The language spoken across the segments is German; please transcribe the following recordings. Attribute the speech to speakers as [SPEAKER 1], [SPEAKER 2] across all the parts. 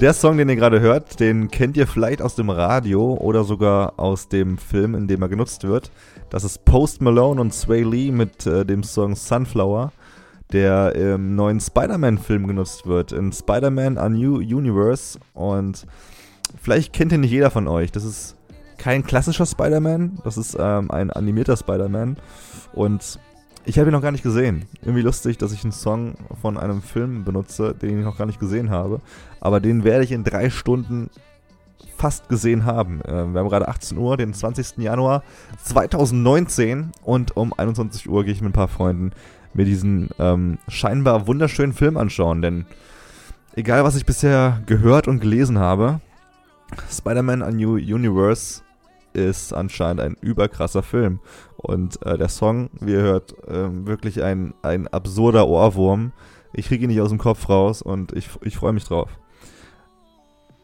[SPEAKER 1] Der Song, den ihr gerade hört, den kennt ihr vielleicht aus dem Radio oder sogar aus dem Film, in dem er genutzt wird. Das ist Post Malone und Sway Lee mit äh, dem Song Sunflower, der im neuen Spider-Man-Film genutzt wird. In Spider-Man A New Universe. Und vielleicht kennt ihn nicht jeder von euch. Das ist kein klassischer Spider-Man, das ist ähm, ein animierter Spider-Man. Und ich habe ihn noch gar nicht gesehen. Irgendwie lustig, dass ich einen Song von einem Film benutze, den ich noch gar nicht gesehen habe. Aber den werde ich in drei Stunden fast gesehen haben. Ähm, wir haben gerade 18 Uhr, den 20. Januar 2019 und um 21 Uhr gehe ich mit ein paar Freunden mir diesen ähm, scheinbar wunderschönen Film anschauen. Denn egal, was ich bisher gehört und gelesen habe, Spider-Man A New Universe ist anscheinend ein überkrasser Film. Und äh, der Song, wie ihr hört, äh, wirklich ein, ein absurder Ohrwurm. Ich kriege ihn nicht aus dem Kopf raus und ich, ich freue mich drauf.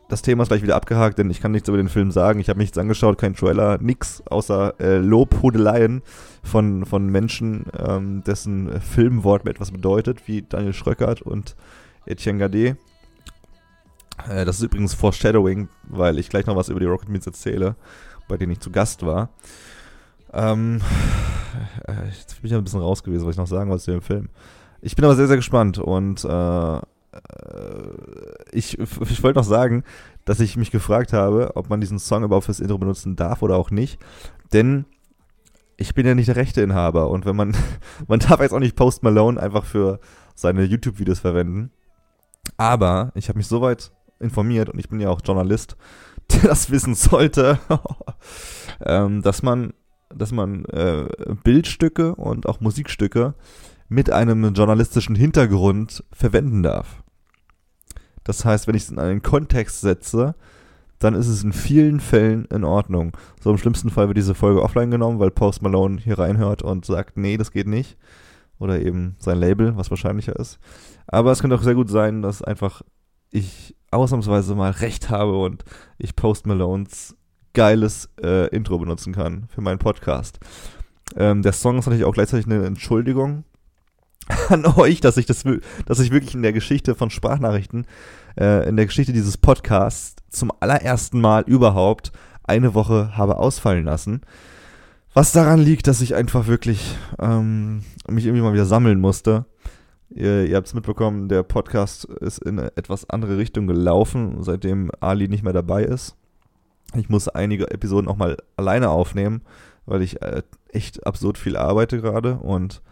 [SPEAKER 1] Das Thema ist gleich wieder abgehakt, denn ich kann nichts über den Film sagen. Ich habe nichts angeschaut, kein Trailer, nix außer äh, Lobhudeleien von, von Menschen, ähm, dessen Filmwort mir etwas bedeutet, wie Daniel Schröckert und Etienne Gade. Äh, das ist übrigens Foreshadowing, weil ich gleich noch was über die Rocket Beans erzähle bei denen ich zu Gast war. Ähm, äh, jetzt bin ich ein bisschen raus gewesen, was ich noch sagen wollte zu dem Film. Ich bin aber sehr, sehr gespannt und äh, äh ich, ich wollte noch sagen, dass ich mich gefragt habe, ob man diesen Song überhaupt fürs Intro benutzen darf oder auch nicht. Denn ich bin ja nicht der Rechteinhaber und wenn man, man darf jetzt auch nicht Post Malone einfach für seine YouTube-Videos verwenden. Aber ich habe mich soweit informiert und ich bin ja auch Journalist der das wissen sollte, ähm, dass man, dass man äh, Bildstücke und auch Musikstücke mit einem journalistischen Hintergrund verwenden darf. Das heißt, wenn ich es in einen Kontext setze, dann ist es in vielen Fällen in Ordnung. So im schlimmsten Fall wird diese Folge offline genommen, weil Post Malone hier reinhört und sagt, nee, das geht nicht. Oder eben sein Label, was wahrscheinlicher ist. Aber es könnte auch sehr gut sein, dass einfach ich ausnahmsweise mal recht habe und ich Post Malones geiles äh, Intro benutzen kann für meinen Podcast. Ähm, der Song ist natürlich auch gleichzeitig eine Entschuldigung an euch, dass ich das, dass ich wirklich in der Geschichte von Sprachnachrichten, äh, in der Geschichte dieses Podcasts zum allerersten Mal überhaupt eine Woche habe ausfallen lassen. Was daran liegt, dass ich einfach wirklich ähm, mich irgendwie mal wieder sammeln musste Ihr, ihr habt es mitbekommen, der Podcast ist in eine etwas andere Richtung gelaufen, seitdem Ali nicht mehr dabei ist. Ich muss einige Episoden auch mal alleine aufnehmen, weil ich äh, echt absurd viel arbeite gerade und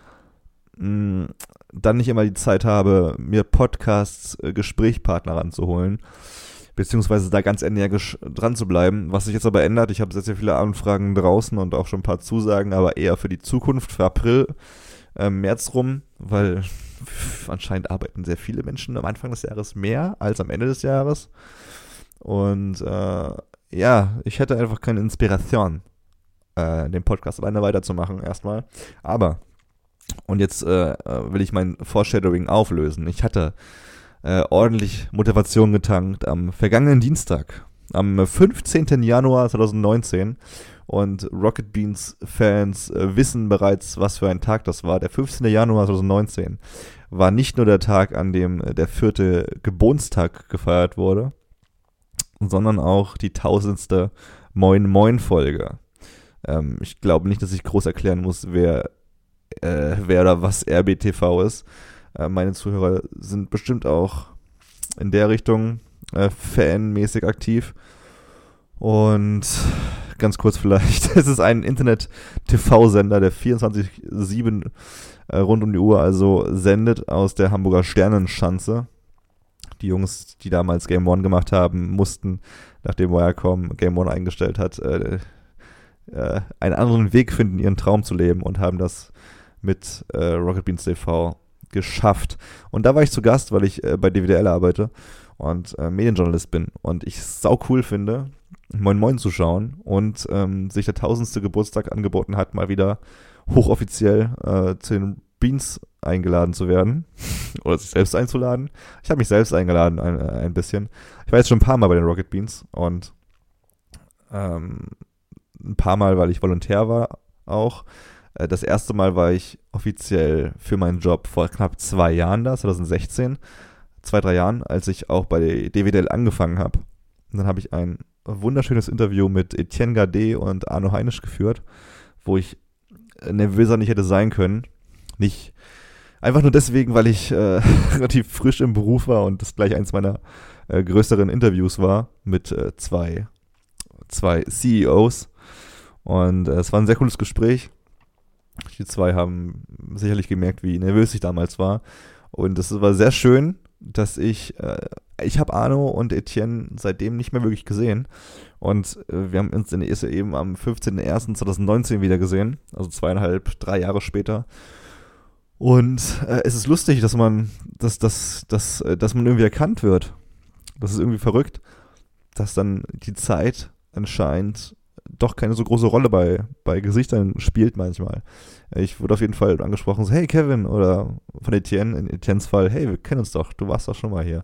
[SPEAKER 1] mh, mm, dann nicht immer die Zeit habe, mir Podcasts, äh, Gesprächspartner ranzuholen, beziehungsweise da ganz energisch dran zu bleiben. Was sich jetzt aber ändert, ich habe sehr, sehr viele Anfragen draußen und auch schon ein paar Zusagen, aber eher für die Zukunft, für April, äh, März rum, weil anscheinend arbeiten sehr viele Menschen am Anfang des Jahres mehr als am Ende des Jahres. Und äh, ja, ich hätte einfach keine Inspiration, äh, den Podcast alleine weiterzumachen, erstmal. Aber, und jetzt äh, will ich mein Foreshadowing auflösen. Ich hatte äh, ordentlich Motivation getankt am vergangenen Dienstag, am 15. Januar 2019 und Rocket Beans Fans äh, wissen bereits, was für ein Tag das war. Der 15. Januar 2019 war nicht nur der Tag, an dem äh, der vierte Geburtstag gefeiert wurde, sondern auch die tausendste Moin Moin Folge. Ähm, ich glaube nicht, dass ich groß erklären muss, wer, äh, wer oder was RBTV ist. Äh, meine Zuhörer sind bestimmt auch in der Richtung äh, fanmäßig aktiv. Und ganz kurz vielleicht. Es ist ein Internet-TV-Sender, der 24-7 äh, rund um die Uhr also sendet aus der Hamburger Sternenschanze. Die Jungs, die damals Game One gemacht haben, mussten, nachdem Wirecom Game One eingestellt hat, äh, äh, einen anderen Weg finden, ihren Traum zu leben und haben das mit äh, Rocket Beans TV geschafft. Und da war ich zu Gast, weil ich äh, bei DWDL arbeite und äh, Medienjournalist bin und ich sau cool finde, Moin Moin zu schauen und ähm, sich der tausendste Geburtstag angeboten hat, mal wieder hochoffiziell äh, zu den Beans eingeladen zu werden oder sich selbst einzuladen. Ich habe mich selbst eingeladen ein, äh, ein bisschen. Ich war jetzt schon ein paar Mal bei den Rocket Beans und ähm, ein paar Mal, weil ich Volontär war auch. Äh, das erste Mal war ich offiziell für meinen Job vor knapp zwei Jahren da, 2016. zwei, drei Jahren, als ich auch bei DWDL angefangen habe. Und dann habe ich ein wunderschönes Interview mit Etienne Gade und Arno Heinisch geführt, wo ich nervöser nicht hätte sein können. Nicht einfach nur deswegen, weil ich äh, relativ frisch im Beruf war und das gleich eins meiner äh, größeren Interviews war mit äh, zwei, zwei CEOs. Und äh, es war ein sehr cooles Gespräch. Die zwei haben sicherlich gemerkt, wie nervös ich damals war. Und es war sehr schön, dass ich, äh, ich habe Arno und Etienne seitdem nicht mehr wirklich gesehen. Und äh, wir haben uns in der erste eben am 15.01.2019 wieder gesehen, also zweieinhalb, drei Jahre später. Und äh, es ist lustig, dass man, dass, dass, dass, äh, dass man irgendwie erkannt wird. Das ist irgendwie verrückt, dass dann die Zeit anscheinend doch keine so große Rolle bei, bei Gesichtern spielt manchmal. Ich wurde auf jeden Fall angesprochen, so, hey Kevin, oder von Etienne, in Etiennes Fall, hey, wir kennen uns doch, du warst doch schon mal hier.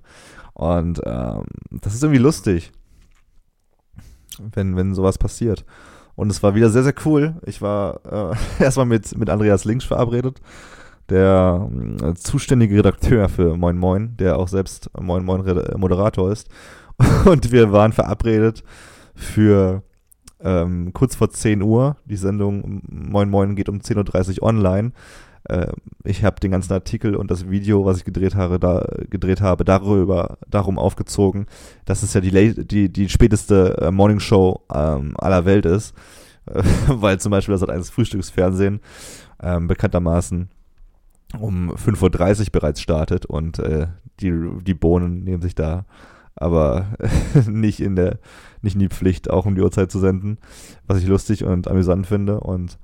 [SPEAKER 1] Und ähm, das ist irgendwie lustig, wenn, wenn sowas passiert. Und es war wieder sehr, sehr cool. Ich war äh, erstmal mit, mit Andreas Links verabredet, der äh, zuständige Redakteur für Moin Moin, der auch selbst Moin Moin Moderator ist. Und wir waren verabredet für ähm, kurz vor 10 Uhr. Die Sendung Moin Moin geht um 10.30 Uhr online. Äh, ich habe den ganzen Artikel und das Video, was ich gedreht habe, da, gedreht habe darüber, darum aufgezogen, dass es ja die, die, die späteste äh, Morningshow ähm, aller Welt ist. Äh, weil zum Beispiel das hat eines Frühstücksfernsehen ähm, bekanntermaßen um 5.30 Uhr bereits startet und äh, die, die Bohnen nehmen sich da aber nicht in der, nicht in die Pflicht, auch um die Uhrzeit zu senden, was ich lustig und amüsant finde. Und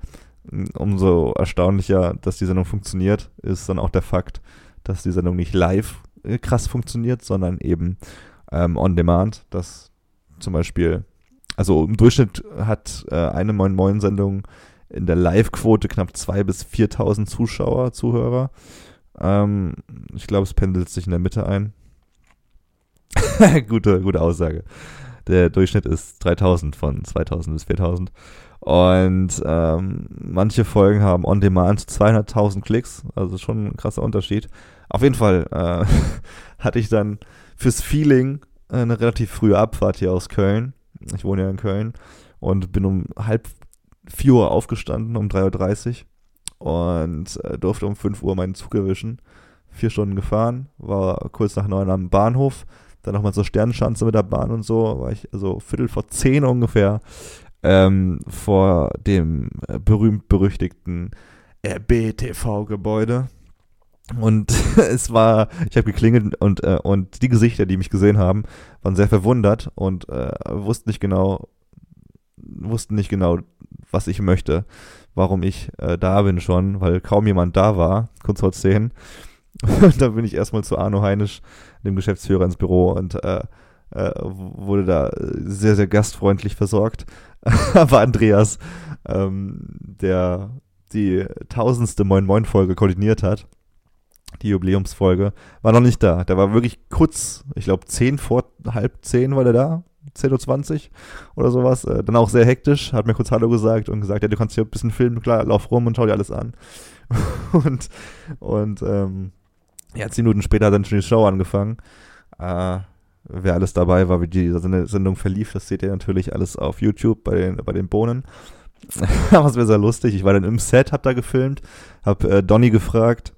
[SPEAKER 1] umso erstaunlicher, dass die Sendung funktioniert, ist dann auch der Fakt, dass die Sendung nicht live äh, krass funktioniert, sondern eben ähm, on demand, dass zum Beispiel, also im Durchschnitt hat äh, eine Moin Moin Sendung in der Live-Quote knapp 2.000 bis 4.000 Zuschauer, Zuhörer. Ähm, ich glaube, es pendelt sich in der Mitte ein. gute, gute Aussage. Der Durchschnitt ist 3000 von 2000 bis 4000. Und ähm, manche Folgen haben on demand 200.000 Klicks, also schon ein krasser Unterschied. Auf jeden Fall äh, hatte ich dann fürs Feeling eine relativ frühe Abfahrt hier aus Köln. Ich wohne ja in Köln und bin um halb vier Uhr aufgestanden, um 3.30 Uhr und äh, durfte um 5 Uhr meinen Zug erwischen. Vier Stunden gefahren, war kurz nach neun am Bahnhof, dann nochmal zur Sternschanze mit der Bahn und so, war ich also Viertel vor zehn ungefähr ähm, vor dem äh, berühmt-berüchtigten RBTV-Gebäude. Und es war, ich habe geklingelt und, äh, und die Gesichter, die mich gesehen haben, waren sehr verwundert und äh, wussten nicht genau, wussten nicht genau, was ich möchte, warum ich äh, da bin schon, weil kaum jemand da war, kurz vor zehn. Und dann bin ich erstmal zu Arno Heinisch, dem Geschäftsführer, ins Büro und äh, äh, wurde da sehr, sehr gastfreundlich versorgt. Aber Andreas, ähm, der die tausendste Moin Moin Folge koordiniert hat, die Jubiläumsfolge, war noch nicht da. Der war wirklich kurz, ich glaube zehn vor halb zehn war der da, 10.20 Uhr oder sowas. Äh, dann auch sehr hektisch, hat mir kurz Hallo gesagt und gesagt, ja, du kannst hier ein bisschen filmen, klar, lauf rum und schau dir alles an. und und ähm, ja, zehn Minuten später hat dann schon die Show angefangen. Äh, wer alles dabei war, wie die Sendung verlief, das seht ihr natürlich alles auf YouTube bei den, bei den Bohnen. Es wäre sehr lustig. Ich war dann im Set, hab da gefilmt, hab äh, Donny gefragt,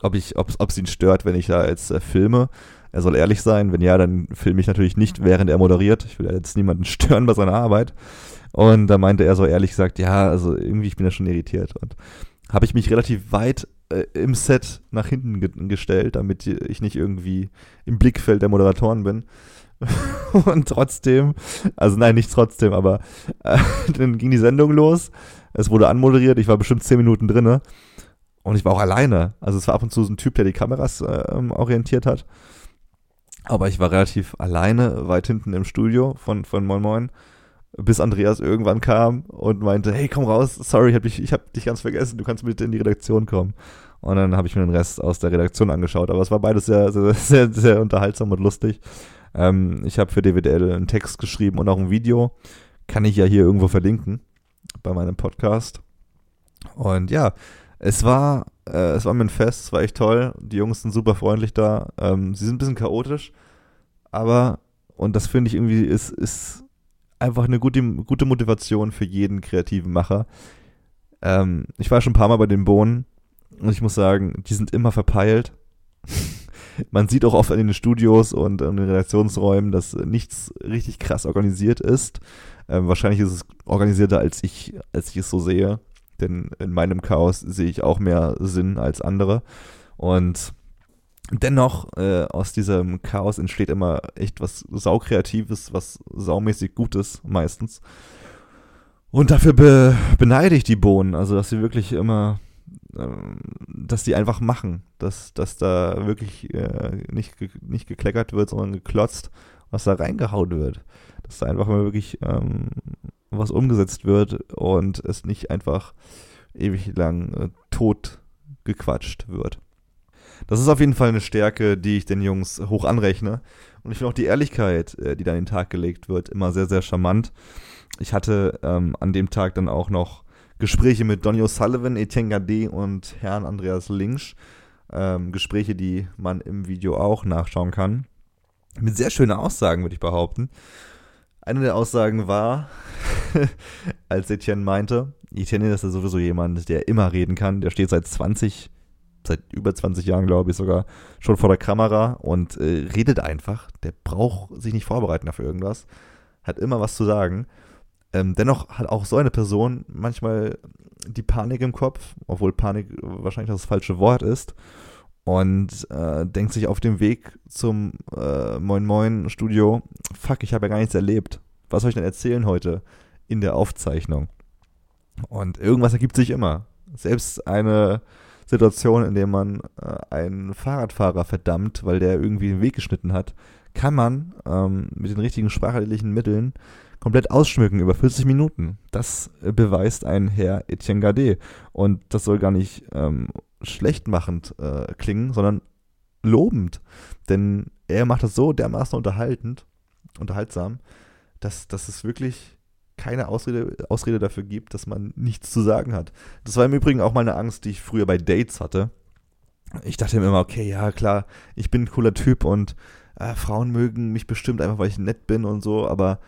[SPEAKER 1] ob ich, ob es ihn stört, wenn ich da jetzt äh, filme. Er soll ehrlich sein. Wenn ja, dann filme ich natürlich nicht, während er moderiert. Ich will ja jetzt niemanden stören bei seiner Arbeit. Und da meinte er so ehrlich gesagt, ja, also irgendwie, ich bin ja schon irritiert. Und habe ich mich relativ weit äh, im Set nach hinten ge gestellt, damit ich nicht irgendwie im Blickfeld der Moderatoren bin. und trotzdem, also nein, nicht trotzdem, aber äh, dann ging die Sendung los. Es wurde anmoderiert, ich war bestimmt zehn Minuten drinne und ich war auch alleine. Also es war ab und zu so ein Typ, der die Kameras äh, orientiert hat. Aber ich war relativ alleine, weit hinten im Studio von, von Moin Moin bis Andreas irgendwann kam und meinte, hey, komm raus, sorry, ich habe dich, hab dich ganz vergessen, du kannst mit in die Redaktion kommen. Und dann habe ich mir den Rest aus der Redaktion angeschaut. Aber es war beides sehr, sehr, sehr, sehr unterhaltsam und lustig. Ähm, ich habe für DWDL einen Text geschrieben und auch ein Video. Kann ich ja hier irgendwo verlinken bei meinem Podcast. Und ja, Es war, äh, es war mir ein Fest, es war echt toll. Die Jungs sind super freundlich da. Ähm, sie sind ein bisschen chaotisch, aber, und das finde ich irgendwie, ist, ist einfach eine gute, gute Motivation für jeden kreativen Macher. Ähm, ich war schon ein paar Mal bei den Bohnen und ich muss sagen, die sind immer verpeilt. Man sieht auch oft in den Studios und in den Redaktionsräumen, dass nichts richtig krass organisiert ist. Ähm, wahrscheinlich ist es organisierter, als ich, als ich es so sehe. Denn in meinem Chaos sehe ich auch mehr Sinn als andere. Und dennoch, äh, aus diesem Chaos entsteht immer echt was saukreatives, was saumäßig Gutes meistens. Und dafür be beneide ich die Bohnen, also dass sie wirklich immer, ähm, dass die einfach machen, dass, dass da wirklich äh, nicht, ge nicht gekleckert wird, sondern geklotzt, was da reingehauen wird. Dass da einfach mal wirklich ähm, was umgesetzt wird und es nicht einfach ewig lang äh, tot gequatscht wird. Das ist auf jeden Fall eine Stärke, die ich den Jungs hoch anrechne. Und ich finde auch die Ehrlichkeit, äh, die da an den Tag gelegt wird, immer sehr, sehr charmant. Ich hatte ähm, an dem Tag dann auch noch Gespräche mit Donny O'Sullivan, Etienne Gade und Herrn Andreas Links. Ähm, Gespräche, die man im Video auch nachschauen kann. Mit sehr schönen Aussagen, würde ich behaupten. Eine der Aussagen war, als Etienne meinte, Etienne ist ja sowieso jemand, der immer reden kann. Der steht seit 20 seit über 20 Jahren, glaube ich, sogar schon vor der Kamera und äh, redet einfach. Der braucht sich nicht vorbereiten dafür irgendwas. Hat immer was zu sagen. Ähm, dennoch hat auch so eine Person manchmal die Panik im Kopf, obwohl Panik wahrscheinlich das falsche Wort ist. Und äh, denkt sich auf dem Weg zum äh, Moin Moin Studio, fuck, ich habe ja gar nichts erlebt. Was soll ich denn erzählen heute in der Aufzeichnung? Und irgendwas ergibt sich immer. Selbst eine Situation, in der man äh, einen Fahrradfahrer verdammt, weil der irgendwie den Weg geschnitten hat, kann man ähm, mit den richtigen sprachlichen Mitteln komplett ausschmücken über 40 Minuten. Das beweist ein Herr Etienne Gade. Und das soll gar nicht ähm, schlechtmachend äh, klingen, sondern lobend. Denn er macht das so dermaßen unterhaltend, unterhaltsam, dass, dass es wirklich keine Ausrede, Ausrede dafür gibt, dass man nichts zu sagen hat. Das war im Übrigen auch mal eine Angst, die ich früher bei Dates hatte. Ich dachte mir immer, okay, ja klar, ich bin ein cooler Typ und äh, Frauen mögen mich bestimmt einfach, weil ich nett bin und so, aber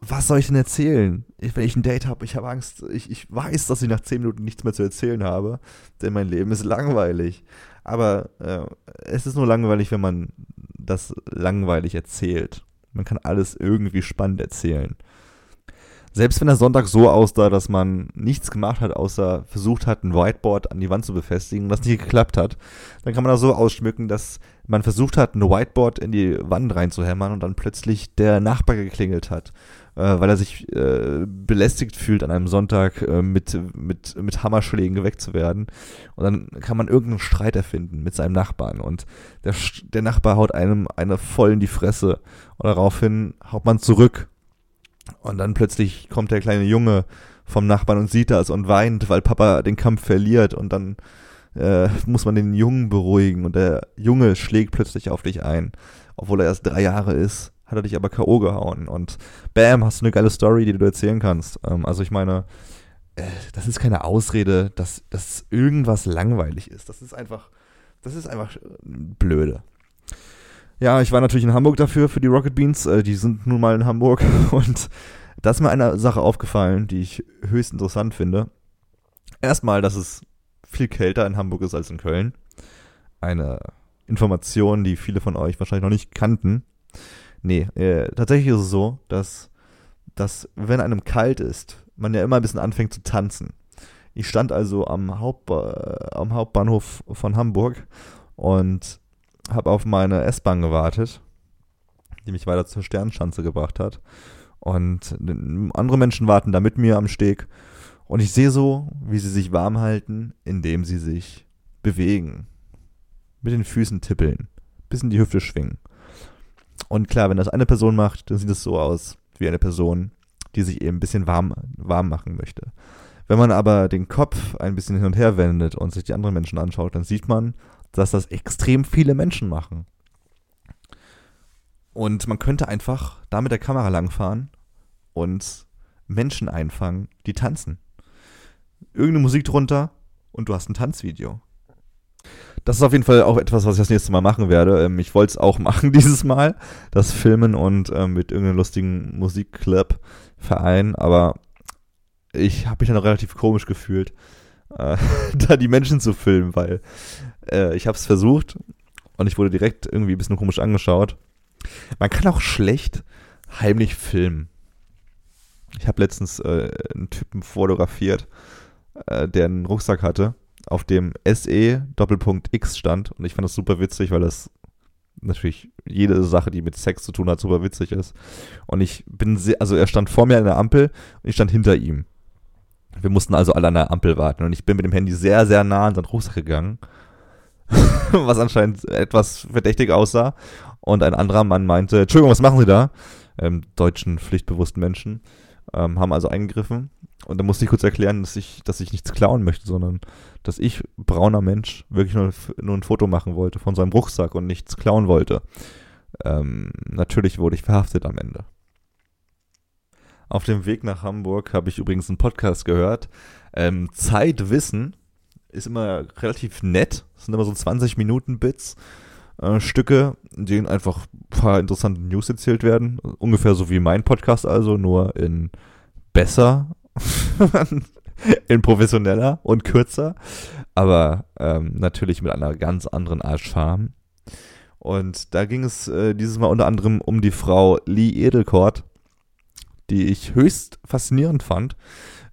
[SPEAKER 1] was soll ich denn erzählen? Ich, wenn ich ein Date habe, ich habe Angst, ich, ich weiß, dass ich nach zehn Minuten nichts mehr zu erzählen habe, denn mein Leben ist langweilig. Aber äh, es ist nur langweilig, wenn man das langweilig erzählt. Man kann alles irgendwie spannend erzählen selbst wenn der Sonntag so aussah, dass man nichts gemacht hat, außer versucht hat, ein Whiteboard an die Wand zu befestigen und das nicht geklappt hat, dann kann man das so ausschmücken, dass man versucht hat, ein Whiteboard in die Wand reinzuhämmern und dann plötzlich der Nachbar geklingelt hat, weil er sich äh, belästigt fühlt, an einem Sonntag äh, mit, mit, mit Hammerschlägen geweckt zu werden. Und dann kann man irgendeinen Streit erfinden mit seinem Nachbarn. Und der, der Nachbar haut einem eine voll in die Fresse. Und daraufhin haut man zurück. Und dann plötzlich kommt der kleine Junge vom Nachbarn und sieht das und weint, weil Papa den Kampf verliert. Und dann äh, muss man den Jungen beruhigen. Und der Junge schlägt plötzlich auf dich ein. Obwohl er erst drei Jahre ist, hat er dich aber K.O. gehauen und bam, hast du eine geile Story, die du erzählen kannst. Ähm, also ich meine, äh, das ist keine Ausrede, dass, dass irgendwas langweilig ist. Das ist einfach, das ist einfach blöde. Ja, ich war natürlich in Hamburg dafür, für die Rocket Beans. Äh, die sind nun mal in Hamburg. Und da ist mir eine Sache aufgefallen, die ich höchst interessant finde. Erstmal, dass es viel kälter in Hamburg ist als in Köln. Eine Information, die viele von euch wahrscheinlich noch nicht kannten. Nee, äh, tatsächlich ist es so, dass, dass wenn einem kalt ist, man ja immer ein bisschen anfängt zu tanzen. Ich stand also am, Haupt, äh, am Hauptbahnhof von Hamburg und habe auf meine S-Bahn gewartet, die mich weiter zur Sternschanze gebracht hat. Und andere Menschen warten da mit mir am Steg. Und ich sehe so, wie sie sich warm halten, indem sie sich bewegen. Mit den Füßen tippeln. Bis in die Hüfte schwingen. Und klar, wenn das eine Person macht, dann sieht es so aus wie eine Person, die sich eben ein bisschen warm, warm machen möchte. Wenn man aber den Kopf ein bisschen hin und her wendet und sich die anderen Menschen anschaut, dann sieht man, dass das extrem viele Menschen machen. Und man könnte einfach da mit der Kamera langfahren und Menschen einfangen, die tanzen. Irgendeine Musik drunter und du hast ein Tanzvideo. Das ist auf jeden Fall auch etwas, was ich das nächste Mal machen werde. Ähm, ich wollte es auch machen dieses Mal, das Filmen und ähm, mit irgendeinem lustigen Musikclip vereinen, aber ich habe mich dann relativ komisch gefühlt, äh, da die Menschen zu filmen, weil äh, ich habe es versucht und ich wurde direkt irgendwie ein bisschen komisch angeschaut. Man kann auch schlecht heimlich filmen. Ich habe letztens äh, einen Typen fotografiert, äh, der einen Rucksack hatte, auf dem SE Doppelpunkt X stand und ich fand das super witzig, weil das natürlich jede Sache, die mit Sex zu tun hat, super witzig ist. Und ich bin sehr, also er stand vor mir an der Ampel und ich stand hinter ihm. Wir mussten also alle an der Ampel warten und ich bin mit dem Handy sehr, sehr nah an seinen Rucksack gegangen, was anscheinend etwas verdächtig aussah. Und ein anderer Mann meinte, Entschuldigung, was machen Sie da? Ähm, deutschen, pflichtbewussten Menschen ähm, haben also eingegriffen. Und da musste ich kurz erklären, dass ich, dass ich nichts klauen möchte, sondern dass ich, brauner Mensch, wirklich nur, nur ein Foto machen wollte von seinem Rucksack und nichts klauen wollte. Ähm, natürlich wurde ich verhaftet am Ende. Auf dem Weg nach Hamburg habe ich übrigens einen Podcast gehört. Ähm, Zeitwissen ist immer relativ nett. Das sind immer so 20 Minuten Bits. Äh, Stücke, in denen einfach ein paar interessante News erzählt werden. Ungefähr so wie mein Podcast also, nur in besser, in professioneller und kürzer. Aber ähm, natürlich mit einer ganz anderen Art Charme. Und da ging es äh, dieses Mal unter anderem um die Frau Lee Edelkort, die ich höchst faszinierend fand.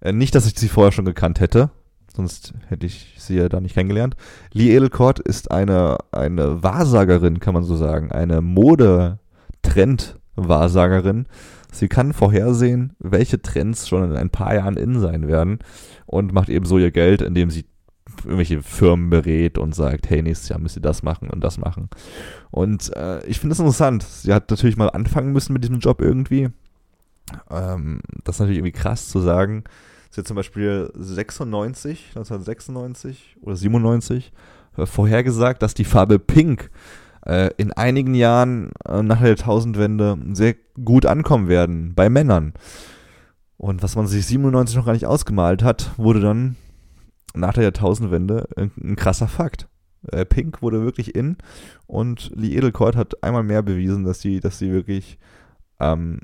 [SPEAKER 1] Äh, nicht, dass ich sie vorher schon gekannt hätte, sonst hätte ich sie ja da nicht kennengelernt. Lee Edelkort ist eine, eine Wahrsagerin, kann man so sagen, eine Mode-Trend-Wahrsagerin. Sie kann vorhersehen, welche Trends schon in ein paar Jahren in sein werden und macht eben so ihr Geld, indem sie irgendwelche Firmen berät und sagt, hey, nächstes Jahr müsst ihr das machen und das machen. Und äh, ich finde das interessant. Sie hat natürlich mal anfangen müssen mit diesem Job irgendwie. Ähm, das ist natürlich irgendwie krass zu sagen. Sie hat zum Beispiel 96, 1996 oder 97 äh, vorhergesagt, dass die Farbe Pink äh, in einigen Jahren äh, nach der Jahrtausendwende sehr gut ankommen werden bei Männern. Und was man sich 97 noch gar nicht ausgemalt hat, wurde dann nach der Jahrtausendwende ein, ein krasser Fakt. Äh, Pink wurde wirklich in und Lee Edelkort hat einmal mehr bewiesen, dass sie, dass sie wirklich ähm,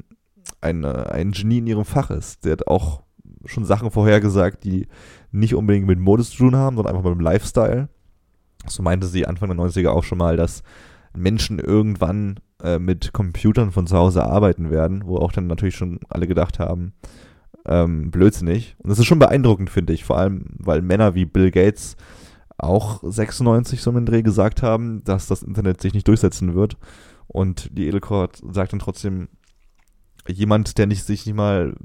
[SPEAKER 1] ein, ein Genie in ihrem Fach ist. Der hat auch schon Sachen vorhergesagt, die nicht unbedingt mit Mode zu tun haben, sondern einfach mit dem Lifestyle. So meinte sie Anfang der 90er auch schon mal, dass Menschen irgendwann äh, mit Computern von zu Hause arbeiten werden, wo auch dann natürlich schon alle gedacht haben, ähm, blödsinnig. Und das ist schon beeindruckend, finde ich, vor allem, weil Männer wie Bill Gates auch 96 so im Dreh gesagt haben, dass das Internet sich nicht durchsetzen wird. Und die Edelkort sagt dann trotzdem, jemand, der nicht, sich nicht mal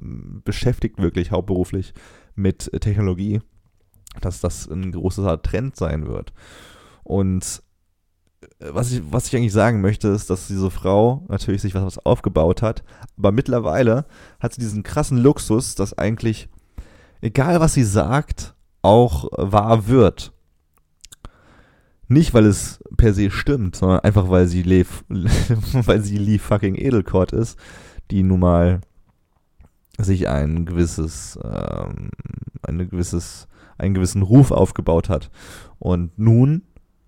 [SPEAKER 1] beschäftigt, wirklich hauptberuflich mit Technologie, dass das ein großer Trend sein wird. Und was ich, was ich eigentlich sagen möchte, ist, dass diese Frau natürlich sich was, was aufgebaut hat, aber mittlerweile hat sie diesen krassen Luxus, dass eigentlich, egal was sie sagt, auch wahr wird. Nicht, weil es per se stimmt, sondern einfach, weil sie Lee, weil sie Lee fucking Edelkort ist die nun mal sich ein gewisses, ähm, eine gewisses, einen gewissen Ruf aufgebaut hat. Und nun,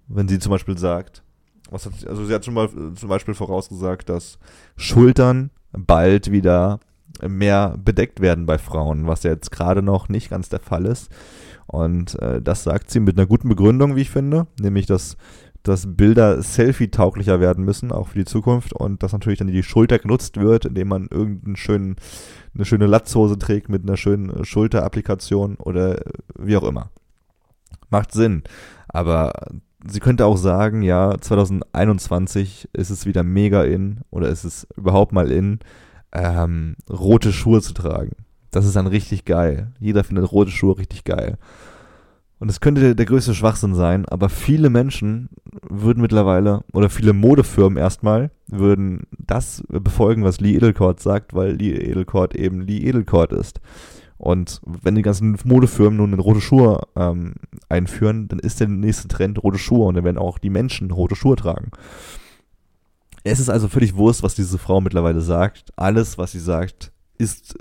[SPEAKER 1] wenn sie zum Beispiel sagt, was hat, also sie hat schon mal zum Beispiel vorausgesagt, dass Schultern bald wieder mehr bedeckt werden bei Frauen, was ja jetzt gerade noch nicht ganz der Fall ist. Und äh, das sagt sie mit einer guten Begründung, wie ich finde, nämlich dass dass Bilder Selfie-tauglicher werden müssen, auch für die Zukunft und dass natürlich dann die Schulter genutzt wird, indem man irgendeinen schönen, eine schöne Latzhose trägt mit einer schönen Schulterapplikation oder wie auch immer. Macht Sinn. Aber sie könnte auch sagen, ja, 2021 ist es wieder mega in oder ist es überhaupt mal in, ähm, rote Schuhe zu tragen. Das ist dann richtig geil. Jeder findet rote Schuhe richtig geil. Und es könnte der, größte Schwachsinn sein, aber viele Menschen würden mittlerweile, oder viele Modefirmen erstmal, würden das befolgen, was Lee Edelkort sagt, weil Lee Edelkort eben Lee Edelkort ist. Und wenn die ganzen Modefirmen nun rote Schuhe ähm, einführen, dann ist der nächste Trend rote Schuhe und dann werden auch die Menschen rote Schuhe tragen. Es ist also völlig Wurst, was diese Frau mittlerweile sagt. Alles, was sie sagt, ist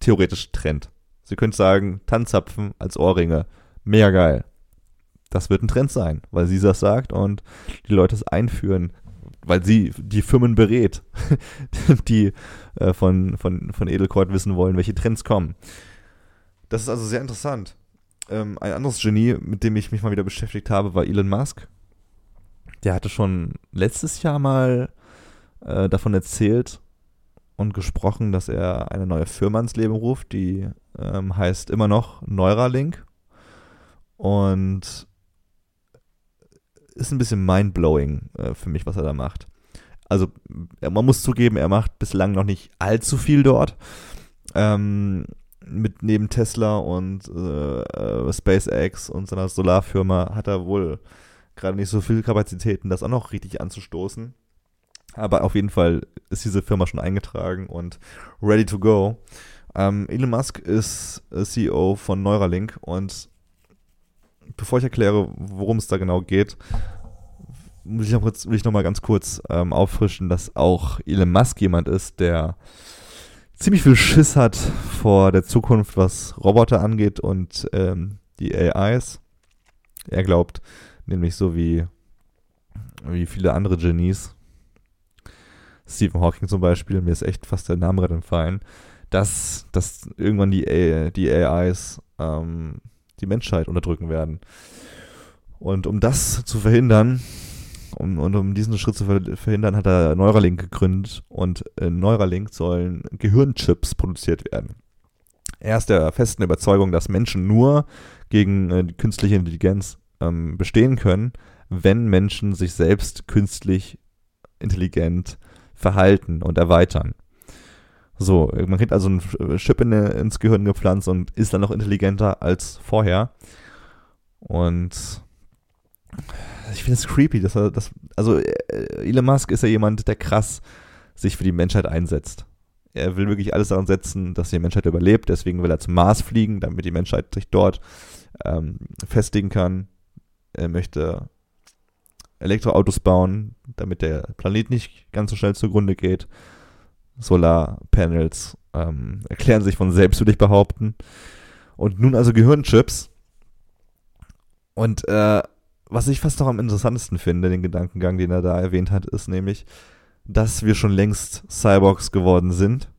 [SPEAKER 1] theoretisch Trend. Sie könnte sagen, Tanzapfen als Ohrringe Mega geil. das wird ein Trend sein, weil sie das sagt und die Leute es einführen, weil sie die Firmen berät, die äh, von, von, von Edelcord wissen wollen, welche Trends kommen. Das ist also sehr interessant. Ähm, ein anderes Genie, mit dem ich mich mal wieder beschäftigt habe, war Elon Musk. Der hatte schon letztes Jahr mal äh, davon erzählt und gesprochen, dass er eine neue Firma ins Leben ruft, die ähm, heißt immer noch Neuralink. Und ist ein bisschen mindblowing äh, für mich, was er da macht. Also, man muss zugeben, er macht bislang noch nicht allzu viel dort. Ähm, mit neben Tesla und äh, äh, SpaceX und seiner Solarfirma hat er wohl gerade nicht so viel Kapazitäten, das auch noch richtig anzustoßen. Aber auf jeden Fall ist diese Firma schon eingetragen und ready to go. Ähm, Elon Musk ist äh, CEO von Neuralink und bevor ich erkläre, worum es da genau geht, muss ich noch kurz, will ich noch mal ganz kurz ähm, auffrischen, dass auch Elon Musk jemand ist, der ziemlich viel Schiss hat vor der Zukunft, was Roboter angeht und ähm, die AIs. Er glaubt nämlich so wie, wie viele andere Genies, Stephen Hawking zum Beispiel, mir ist echt fast der Name gerade entfallen, dass, dass irgendwann die, die AIs ähm, die Menschheit unterdrücken werden. Und um das zu verhindern, um, und um diesen Schritt zu verhindern, hat er Neuralink gegründet und in Neuralink sollen Gehirnchips produziert werden. Er ist der festen Überzeugung, dass Menschen nur gegen äh, künstliche Intelligenz ähm, bestehen können, wenn Menschen sich selbst künstlich intelligent verhalten und erweitern. So, man kriegt also einen Chip in, ins Gehirn gepflanzt und ist dann noch intelligenter als vorher. Und ich finde es creepy, dass er das, also äh, Elon Musk ist ja jemand, der krass sich für die Menschheit einsetzt. Er will wirklich alles daran setzen, dass die Menschheit überlebt. Deswegen will er zum Mars fliegen, damit die Menschheit sich dort ähm, festigen kann. Er möchte Elektroautos bauen, damit der Planet nicht ganz so schnell zugrunde geht. Solarpanels ähm, erklären sich von selbst, würde ich behaupten. Und nun also Gehirnchips. Und äh, was ich fast noch am interessantesten finde, den Gedankengang, den er da erwähnt hat, ist nämlich, dass wir schon längst Cyborgs geworden sind.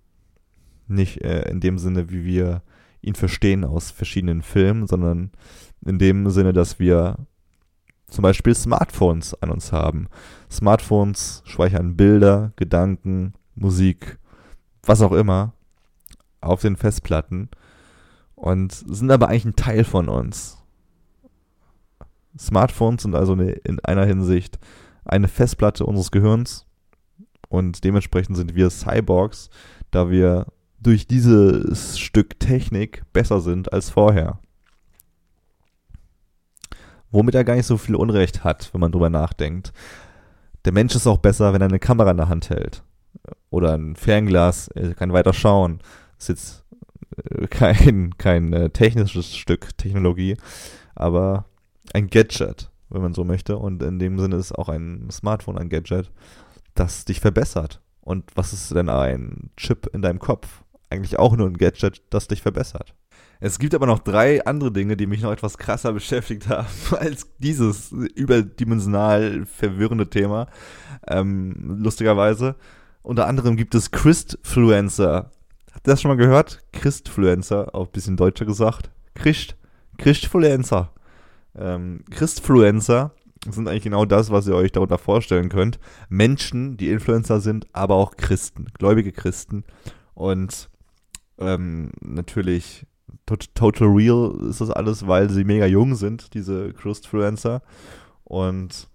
[SPEAKER 1] Nicht äh, in dem Sinne, wie wir ihn verstehen aus verschiedenen Filmen, sondern in dem Sinne, dass wir zum Beispiel Smartphones an uns haben. Smartphones speichern Bilder, Gedanken, Musik, was auch immer auf den Festplatten und sind aber eigentlich ein Teil von uns. Smartphones sind also in einer Hinsicht eine Festplatte unseres Gehirns und dementsprechend sind wir Cyborgs, da wir durch dieses Stück Technik besser sind als vorher. Womit er gar nicht so viel Unrecht hat, wenn man drüber nachdenkt. Der Mensch ist auch besser, wenn er eine Kamera in der Hand hält oder ein Fernglas, er kann weiter schauen. Das ist jetzt äh, kein, kein äh, technisches Stück Technologie, aber ein Gadget, wenn man so möchte. Und in dem Sinne ist auch ein Smartphone ein Gadget, das dich verbessert. Und was ist denn ein Chip in deinem Kopf? Eigentlich auch nur ein Gadget, das dich verbessert. Es gibt aber noch drei andere Dinge, die mich noch etwas krasser beschäftigt haben als dieses überdimensional verwirrende Thema. Ähm, lustigerweise. Unter anderem gibt es Christfluencer. Habt ihr das schon mal gehört? Christfluencer, auch ein bisschen deutscher gesagt. Christ, Christfluencer. Ähm, Christfluencer sind eigentlich genau das, was ihr euch darunter vorstellen könnt. Menschen, die Influencer sind, aber auch Christen, gläubige Christen. Und ähm, natürlich total real ist das alles, weil sie mega jung sind, diese Christfluencer. Und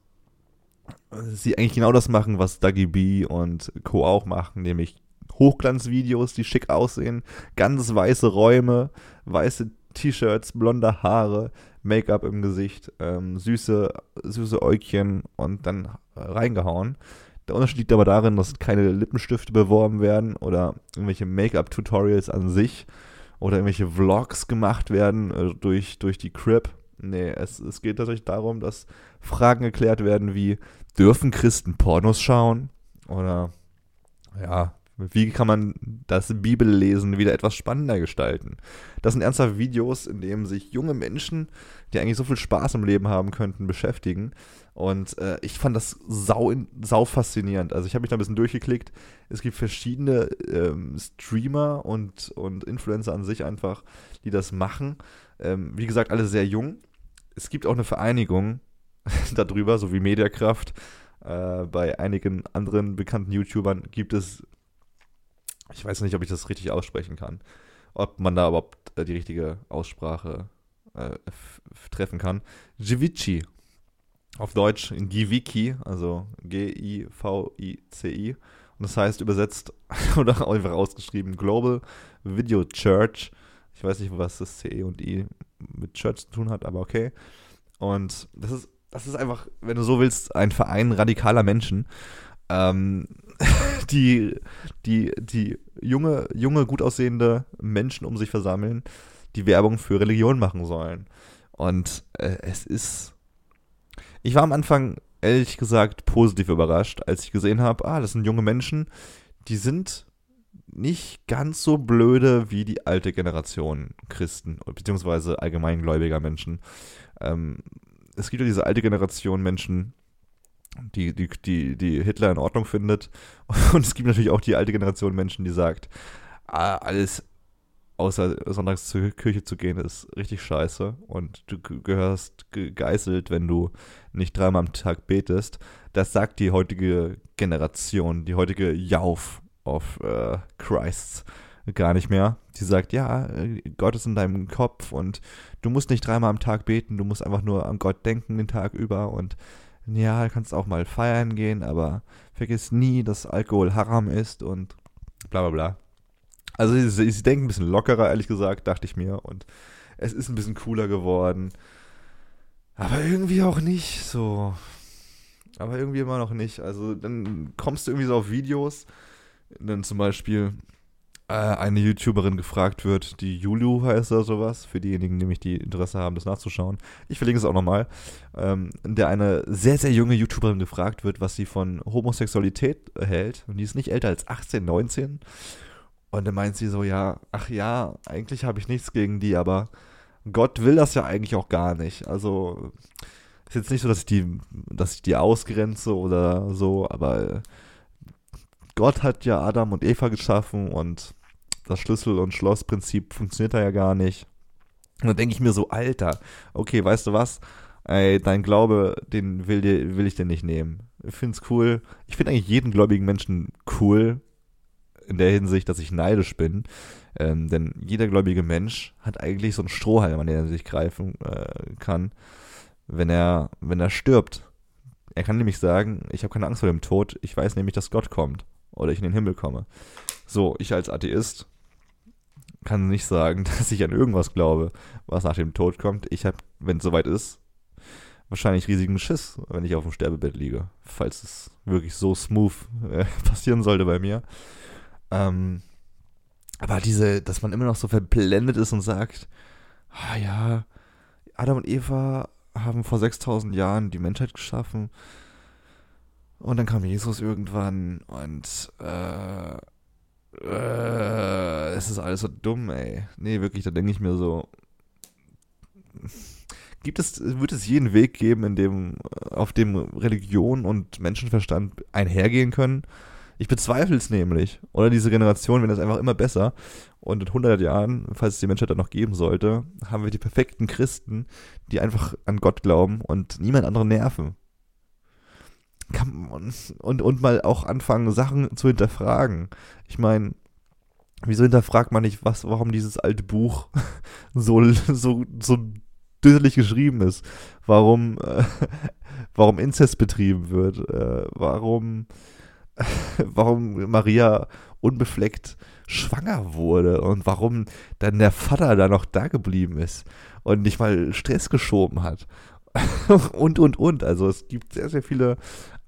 [SPEAKER 1] sie eigentlich genau das machen, was Dougie B und Co. auch machen, nämlich Hochglanzvideos, die schick aussehen, ganz weiße Räume, weiße T-Shirts, blonde Haare, Make-up im Gesicht, ähm, süße, süße Äugchen und dann reingehauen. Der Unterschied liegt aber darin, dass keine Lippenstifte beworben werden oder irgendwelche Make-up-Tutorials an sich oder irgendwelche Vlogs gemacht werden äh, durch, durch die Crib. Nee, es, es geht tatsächlich darum, dass Fragen geklärt werden wie, dürfen Christen Pornos schauen? Oder ja, Wie kann man das Bibellesen wieder etwas spannender gestalten? Das sind ernsthaft Videos, in denen sich junge Menschen, die eigentlich so viel Spaß im Leben haben könnten, beschäftigen. Und äh, ich fand das sau, sau faszinierend. Also ich habe mich da ein bisschen durchgeklickt. Es gibt verschiedene ähm, Streamer und, und Influencer an sich einfach, die das machen. Ähm, wie gesagt, alle sehr jung. Es gibt auch eine Vereinigung darüber, so wie Mediakraft. Äh, bei einigen anderen bekannten YouTubern gibt es ich weiß nicht, ob ich das richtig aussprechen kann. Ob man da überhaupt äh, die richtige Aussprache äh, treffen kann. Givici. Auf Deutsch Giviki, also G-I-V-I-C-I. Und das heißt übersetzt oder einfach ausgeschrieben Global Video Church. Ich weiß nicht, was das C und I mit Church zu tun hat, aber okay. Und das ist, das ist einfach, wenn du so willst, ein Verein radikaler Menschen. Ähm, die, die, die junge, junge, gut aussehende Menschen um sich versammeln, die Werbung für Religion machen sollen. Und äh, es ist. Ich war am Anfang, ehrlich gesagt, positiv überrascht, als ich gesehen habe, ah, das sind junge Menschen, die sind nicht ganz so blöde wie die alte Generation Christen, beziehungsweise allgemeingläubiger Menschen. Ähm, es gibt ja diese alte Generation Menschen, die, die, die, die Hitler in Ordnung findet. Und es gibt natürlich auch die alte Generation Menschen, die sagt, ah, alles außer sonntags zur Kirche zu gehen, ist richtig scheiße. Und du gehörst gegeißelt, wenn du nicht dreimal am Tag betest. Das sagt die heutige Generation, die heutige Jauf of uh, Christ gar nicht mehr. Die sagt, ja, Gott ist in deinem Kopf und du musst nicht dreimal am Tag beten, du musst einfach nur an Gott denken den Tag über und ja, kannst auch mal feiern gehen, aber vergiss nie, dass Alkohol Haram ist und bla bla bla. Also sie, sie denken ein bisschen lockerer, ehrlich gesagt, dachte ich mir. Und es ist ein bisschen cooler geworden. Aber irgendwie auch nicht so. Aber irgendwie immer noch nicht. Also dann kommst du irgendwie so auf Videos. Dann zum Beispiel eine YouTuberin gefragt wird, die Julu heißt oder sowas, für diejenigen, die mich die Interesse haben, das nachzuschauen. Ich verlinke es auch nochmal. Ähm, der eine sehr, sehr junge YouTuberin gefragt wird, was sie von Homosexualität hält. Und die ist nicht älter als 18, 19. Und dann meint sie so, ja, ach ja, eigentlich habe ich nichts gegen die, aber Gott will das ja eigentlich auch gar nicht. Also ist jetzt nicht so, dass ich die, dass ich die ausgrenze oder so, aber Gott hat ja Adam und Eva geschaffen und das Schlüssel- und Schlossprinzip funktioniert da ja gar nicht. Und dann denke ich mir so, Alter, okay, weißt du was? Ey, dein Glaube, den will, dir, will ich dir nicht nehmen. Ich finde es cool. Ich finde eigentlich jeden gläubigen Menschen cool, in der Hinsicht, dass ich neidisch bin. Ähm, denn jeder gläubige Mensch hat eigentlich so einen Strohhalm, an den er sich greifen äh, kann, wenn er, wenn er stirbt. Er kann nämlich sagen, ich habe keine Angst vor dem Tod, ich weiß nämlich, dass Gott kommt oder ich in den Himmel komme. So, ich als Atheist kann nicht sagen, dass ich an irgendwas glaube, was nach dem Tod kommt. Ich habe, wenn es soweit ist, wahrscheinlich riesigen Schiss, wenn ich auf dem Sterbebett liege, falls es wirklich so smooth äh, passieren sollte bei mir. Ähm, aber diese, dass man immer noch so verblendet ist und sagt, ah ja, Adam und Eva haben vor 6000 Jahren die Menschheit geschaffen und dann kam Jesus irgendwann und äh, äh, es ist alles so dumm, ey. Nee, wirklich, da denke ich mir so. Gibt es, wird es jeden Weg geben, in dem, auf dem Religion und Menschenverstand einhergehen können? Ich bezweifle es nämlich. Oder diese Generation, wenn das einfach immer besser. Und in 100 Jahren, falls es die Menschheit dann noch geben sollte, haben wir die perfekten Christen, die einfach an Gott glauben und niemand anderen nerven man, und, und mal auch anfangen, Sachen zu hinterfragen. Ich meine, wieso hinterfragt man nicht, was, warum dieses alte Buch so, so, so düsselig geschrieben ist? Warum, äh, warum Inzest betrieben wird? Äh, warum, warum Maria unbefleckt schwanger wurde und warum dann der Vater da noch da geblieben ist und nicht mal Stress geschoben hat. und, und, und. Also es gibt sehr, sehr viele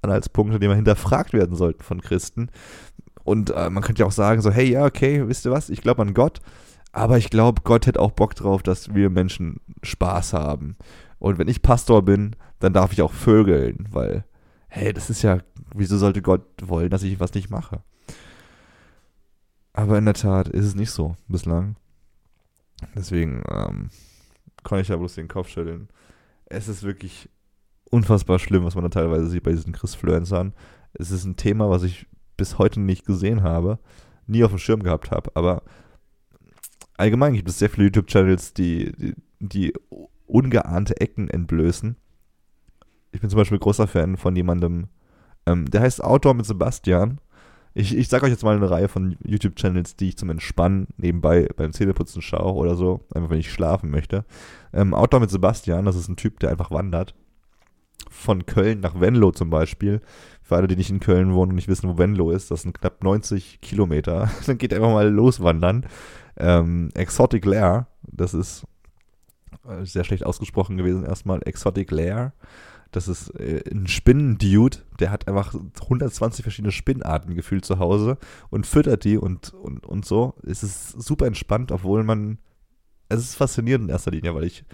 [SPEAKER 1] Anhaltspunkte, die mal hinterfragt werden sollten von Christen. Und äh, man könnte ja auch sagen, so, hey, ja, okay, wisst ihr was, ich glaube an Gott, aber ich glaube, Gott hätte auch Bock drauf, dass wir Menschen Spaß haben. Und wenn ich Pastor bin, dann darf ich auch vögeln, weil, hey, das ist ja, wieso sollte Gott wollen, dass ich was nicht mache? Aber in der Tat ist es nicht so bislang. Deswegen ähm, kann ich ja bloß den Kopf schütteln. Es ist wirklich unfassbar schlimm, was man da teilweise sieht bei diesen Chris-Fluencern. Es ist ein Thema, was ich bis heute nicht gesehen habe, nie auf dem Schirm gehabt habe, aber allgemein gibt es sehr viele YouTube-Channels, die, die, die ungeahnte Ecken entblößen. Ich bin zum Beispiel großer Fan von jemandem, ähm, der heißt Outdoor mit Sebastian. Ich, ich sage euch jetzt mal eine Reihe von YouTube-Channels, die ich zum Entspannen nebenbei beim Zähneputzen schaue oder so, einfach wenn ich schlafen möchte. Ähm, Outdoor mit Sebastian, das ist ein Typ, der einfach wandert. Von Köln nach Venlo zum Beispiel. Für alle, die nicht in Köln wohnen und nicht wissen, wo Venlo ist, das sind knapp 90 Kilometer. Dann geht einfach mal loswandern. Ähm, Exotic Lair, das ist äh, sehr schlecht ausgesprochen gewesen erstmal. Exotic Lair das ist äh, ein Spinnendude, der hat einfach 120 verschiedene Spinnarten gefühlt zu Hause und füttert die und, und, und so. Es ist super entspannt, obwohl man. Es ist faszinierend in erster Linie, weil ich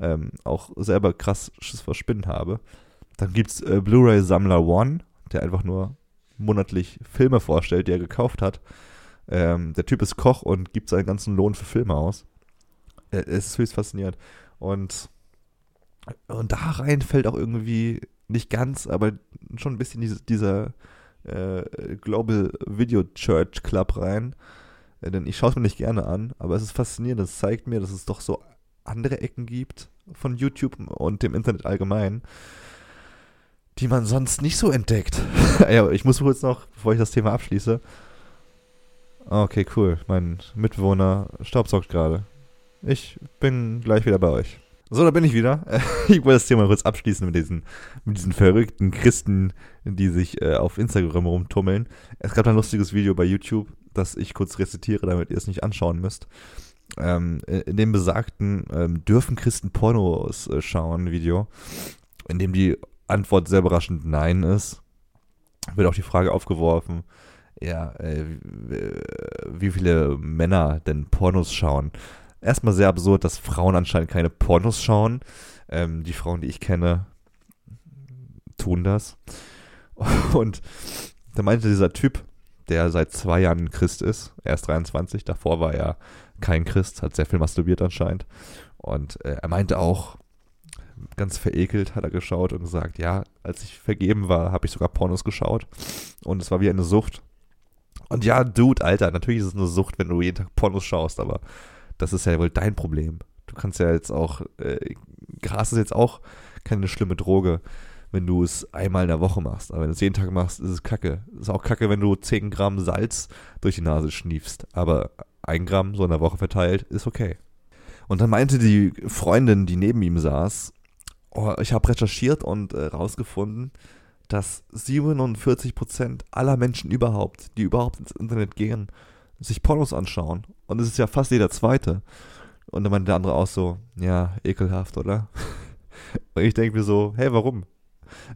[SPEAKER 1] ähm, auch selber krass Schiss vor Spinnen habe. Dann gibt es äh, Blu-ray-Sammler One, der einfach nur monatlich Filme vorstellt, die er gekauft hat. Ähm, der Typ ist Koch und gibt seinen ganzen Lohn für Filme aus. Äh, es ist höchst faszinierend. Und und da rein fällt auch irgendwie nicht ganz, aber schon ein bisschen diese, dieser äh, Global Video Church Club rein. Äh, denn ich schaue es mir nicht gerne an, aber es ist faszinierend. Es zeigt mir, dass es doch so andere Ecken gibt von YouTube und dem Internet allgemein, die man sonst nicht so entdeckt. ja, ich muss kurz noch, bevor ich das Thema abschließe. Okay, cool. Mein Mitbewohner staubsaugt gerade. Ich bin gleich wieder bei euch. So, da bin ich wieder. Ich wollte das Thema kurz abschließen mit diesen, mit diesen verrückten Christen, die sich äh, auf Instagram rumtummeln. Es gab ein lustiges Video bei YouTube, das ich kurz rezitiere, damit ihr es nicht anschauen müsst. Ähm, in dem besagten ähm, Dürfen Christen Pornos äh, schauen Video, in dem die Antwort sehr überraschend Nein ist, wird auch die Frage aufgeworfen, ja, äh, wie viele Männer denn Pornos schauen erstmal sehr absurd, dass Frauen anscheinend keine Pornos schauen. Ähm, die Frauen, die ich kenne, tun das. Und da meinte dieser Typ, der seit zwei Jahren Christ ist, er ist 23, davor war er kein Christ, hat sehr viel masturbiert anscheinend. Und äh, er meinte auch, ganz verekelt hat er geschaut und gesagt, ja, als ich vergeben war, habe ich sogar Pornos geschaut. Und es war wie eine Sucht. Und ja, Dude, Alter, natürlich ist es eine Sucht, wenn du jeden Tag Pornos schaust, aber das ist ja wohl dein Problem. Du kannst ja jetzt auch, äh, Gras ist jetzt auch keine schlimme Droge, wenn du es einmal in der Woche machst. Aber wenn du es jeden Tag machst, ist es kacke. Ist auch kacke, wenn du 10 Gramm Salz durch die Nase schniefst. Aber ein Gramm so in der Woche verteilt ist okay. Und dann meinte die Freundin, die neben ihm saß, oh, ich habe recherchiert und äh, rausgefunden, dass 47% aller Menschen überhaupt, die überhaupt ins Internet gehen, sich Pornos anschauen. Und es ist ja fast jeder Zweite. Und dann meinte der andere auch so, ja, ekelhaft, oder? Und ich denke mir so, hey, warum?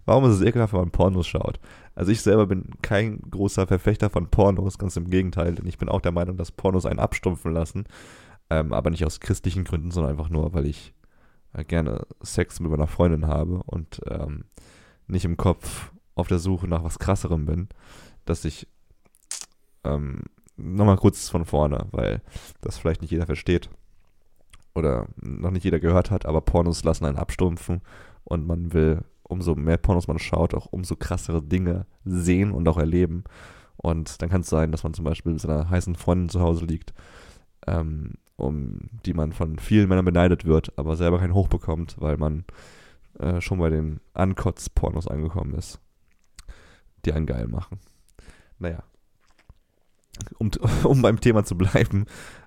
[SPEAKER 1] Warum ist es ekelhaft, wenn man Pornos schaut? Also ich selber bin kein großer Verfechter von Pornos, ganz im Gegenteil, denn ich bin auch der Meinung, dass Pornos einen abstumpfen lassen. Ähm, aber nicht aus christlichen Gründen, sondern einfach nur, weil ich gerne Sex mit meiner Freundin habe und ähm, nicht im Kopf auf der Suche nach was krasserem bin, dass ich ähm, nochmal kurz von vorne, weil das vielleicht nicht jeder versteht oder noch nicht jeder gehört hat, aber Pornos lassen einen abstumpfen und man will, umso mehr Pornos man schaut, auch umso krassere Dinge sehen und auch erleben. Und dann kann es sein, dass man zum Beispiel mit seiner heißen Freundin zu Hause liegt, ähm, um die man von vielen Männern beneidet wird, aber selber keinen Hoch bekommt, weil man äh, schon bei den Ankotz-Pornos angekommen ist, die einen geil machen. Naja, um, um beim Thema zu bleiben,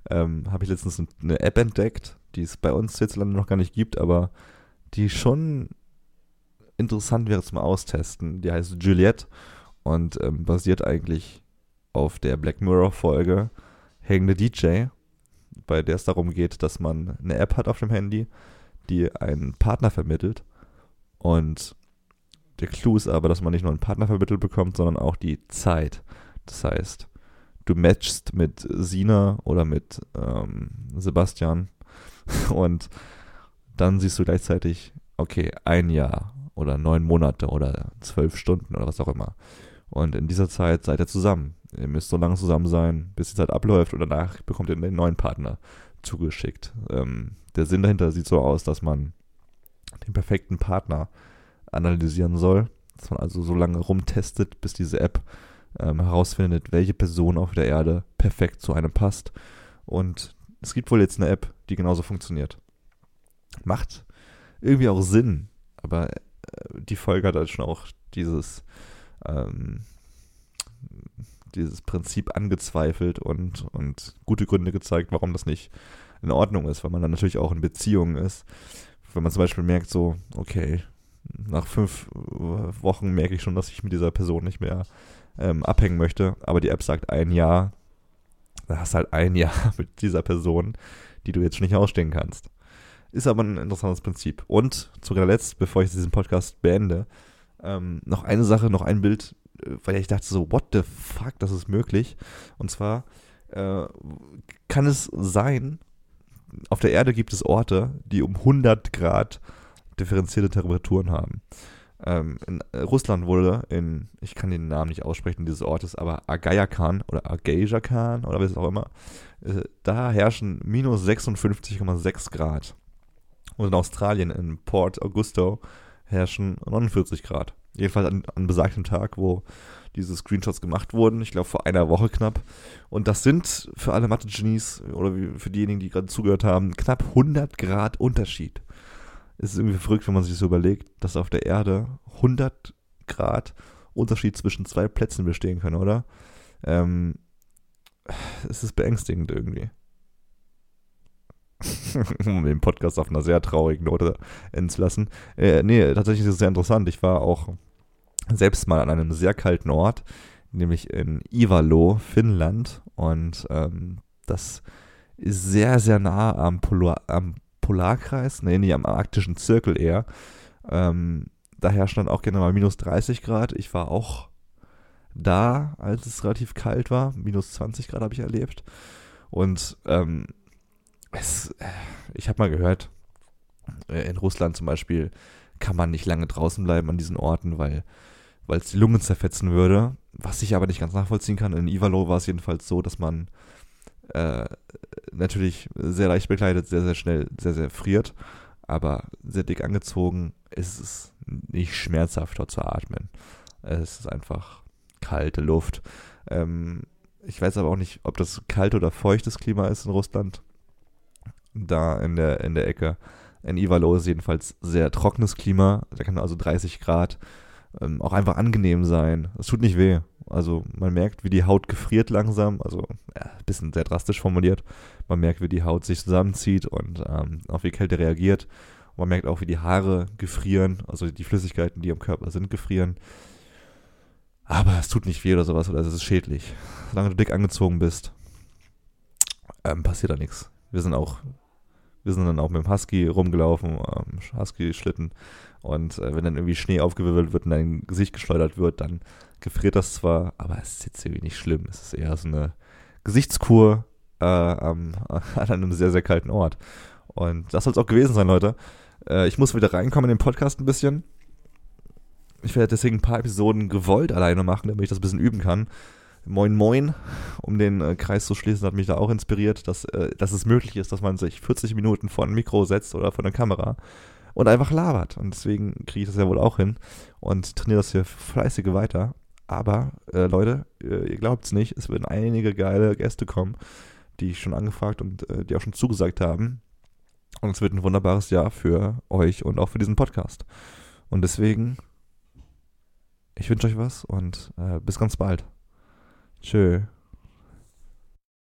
[SPEAKER 1] ähm, habe ich letztens eine App entdeckt, die es bei uns hierzulande noch gar nicht gibt, aber die schon interessant wäre zum Austesten. Die heißt Juliette und ähm, basiert eigentlich auf der Black Mirror Folge Hängende DJ, bei der es darum geht, dass man eine App hat auf dem Handy, die einen Partner vermittelt. Und der Clou ist aber, dass man nicht nur einen Partner vermittelt bekommt, sondern auch die Zeit. Das heißt, du matchst mit Sina oder mit ähm, Sebastian und dann siehst du gleichzeitig, okay, ein Jahr oder neun Monate oder zwölf Stunden oder was auch immer. Und in dieser Zeit seid ihr zusammen. Ihr müsst so lange zusammen sein, bis die Zeit abläuft und danach bekommt ihr den neuen Partner zugeschickt. Ähm, der Sinn dahinter sieht so aus, dass man den perfekten Partner analysieren soll. Dass man also so lange rumtestet, bis diese App ähm, herausfindet, welche Person auf der Erde perfekt zu einem passt. Und es gibt wohl jetzt eine App, die genauso funktioniert. Macht irgendwie auch Sinn, aber äh, die Folge hat halt schon auch dieses, ähm, dieses Prinzip angezweifelt und, und gute Gründe gezeigt, warum das nicht in Ordnung ist, weil man dann natürlich auch in Beziehungen ist. Wenn man zum Beispiel merkt, so, okay, nach fünf Wochen merke ich schon, dass ich mit dieser Person nicht mehr ähm, abhängen möchte, aber die App sagt ein Jahr, da hast du halt ein Jahr mit dieser Person, die du jetzt schon nicht ausstehen kannst. Ist aber ein interessantes Prinzip. Und zu guter Letzt, bevor ich diesen Podcast beende, ähm, noch eine Sache, noch ein Bild, äh, weil ich dachte so, what the fuck, das ist möglich. Und zwar äh, kann es sein, auf der Erde gibt es Orte, die um 100 Grad differenzierte Temperaturen haben. Ähm, in äh, Russland wurde in, ich kann den Namen nicht aussprechen dieses Ortes, aber Agayakan oder Agayakan oder was auch immer, äh, da herrschen minus 56,6 Grad. Und in Australien, in Port Augusto, herrschen 49 Grad. Jedenfalls an, an besagtem Tag, wo diese Screenshots gemacht wurden. Ich glaube, vor einer Woche knapp. Und das sind für alle Mathe-Genies oder für diejenigen, die gerade zugehört haben, knapp 100 Grad Unterschied. Es ist irgendwie verrückt, wenn man sich so überlegt, dass auf der Erde 100 Grad Unterschied zwischen zwei Plätzen bestehen können, oder? Ähm, es ist beängstigend irgendwie. um den Podcast auf einer sehr traurigen Note enden zu lassen. Äh, nee, tatsächlich ist es sehr interessant. Ich war auch selbst mal an einem sehr kalten Ort, nämlich in Ivalo, Finnland. Und ähm, das ist sehr, sehr nah am, Polar, am Polarkreis, nee, nicht am arktischen Zirkel eher. Ähm, da herrschen dann auch gerne mal minus 30 Grad. Ich war auch da, als es relativ kalt war. Minus 20 Grad habe ich erlebt. Und ähm, es, äh, ich habe mal gehört, äh, in Russland zum Beispiel kann man nicht lange draußen bleiben an diesen Orten, weil es die Lungen zerfetzen würde. Was ich aber nicht ganz nachvollziehen kann. In Ivalo war es jedenfalls so, dass man äh, natürlich sehr leicht bekleidet, sehr, sehr schnell, sehr, sehr friert, aber sehr dick angezogen ist es nicht schmerzhafter zu atmen. Es ist einfach kalte Luft. Ähm, ich weiß aber auch nicht, ob das kalt oder feuchtes Klima ist in Russland. Da in der, in der Ecke. In Ivalo ist jedenfalls sehr trockenes Klima. Da kann also 30 Grad ähm, auch einfach angenehm sein. Es tut nicht weh. Also man merkt, wie die Haut gefriert langsam. Also ja, ein bisschen sehr drastisch formuliert. Man merkt, wie die Haut sich zusammenzieht und ähm, auf die Kälte reagiert. Und man merkt auch, wie die Haare gefrieren. Also die Flüssigkeiten, die am Körper sind, gefrieren. Aber es tut nicht weh oder sowas oder es ist schädlich. Solange du dick angezogen bist, ähm, passiert da nichts. Wir sind auch, wir sind dann auch mit dem Husky rumgelaufen, ähm, Husky-Schlitten und äh, wenn dann irgendwie Schnee aufgewirbelt wird und dein Gesicht geschleudert wird, dann gefriert das zwar, aber es ist jetzt irgendwie nicht schlimm. Es ist eher so eine Gesichtskur äh, am, an einem sehr, sehr kalten Ort. Und das soll es auch gewesen sein, Leute. Äh, ich muss wieder reinkommen in den Podcast ein bisschen. Ich werde deswegen ein paar Episoden gewollt alleine machen, damit ich das ein bisschen üben kann. Moin Moin, um den äh, Kreis zu schließen, hat mich da auch inspiriert, dass, äh, dass es möglich ist, dass man sich 40 Minuten vor ein Mikro setzt oder vor eine Kamera und einfach labert. Und deswegen kriege ich das ja wohl auch hin und trainiere das hier fleißige weiter. Aber äh, Leute, äh, ihr glaubt es nicht, es werden einige geile Gäste kommen, die ich schon angefragt und äh, die auch schon zugesagt haben. Und es wird ein wunderbares Jahr für euch und auch für diesen Podcast. Und deswegen, ich wünsche euch was und äh, bis ganz bald. 是。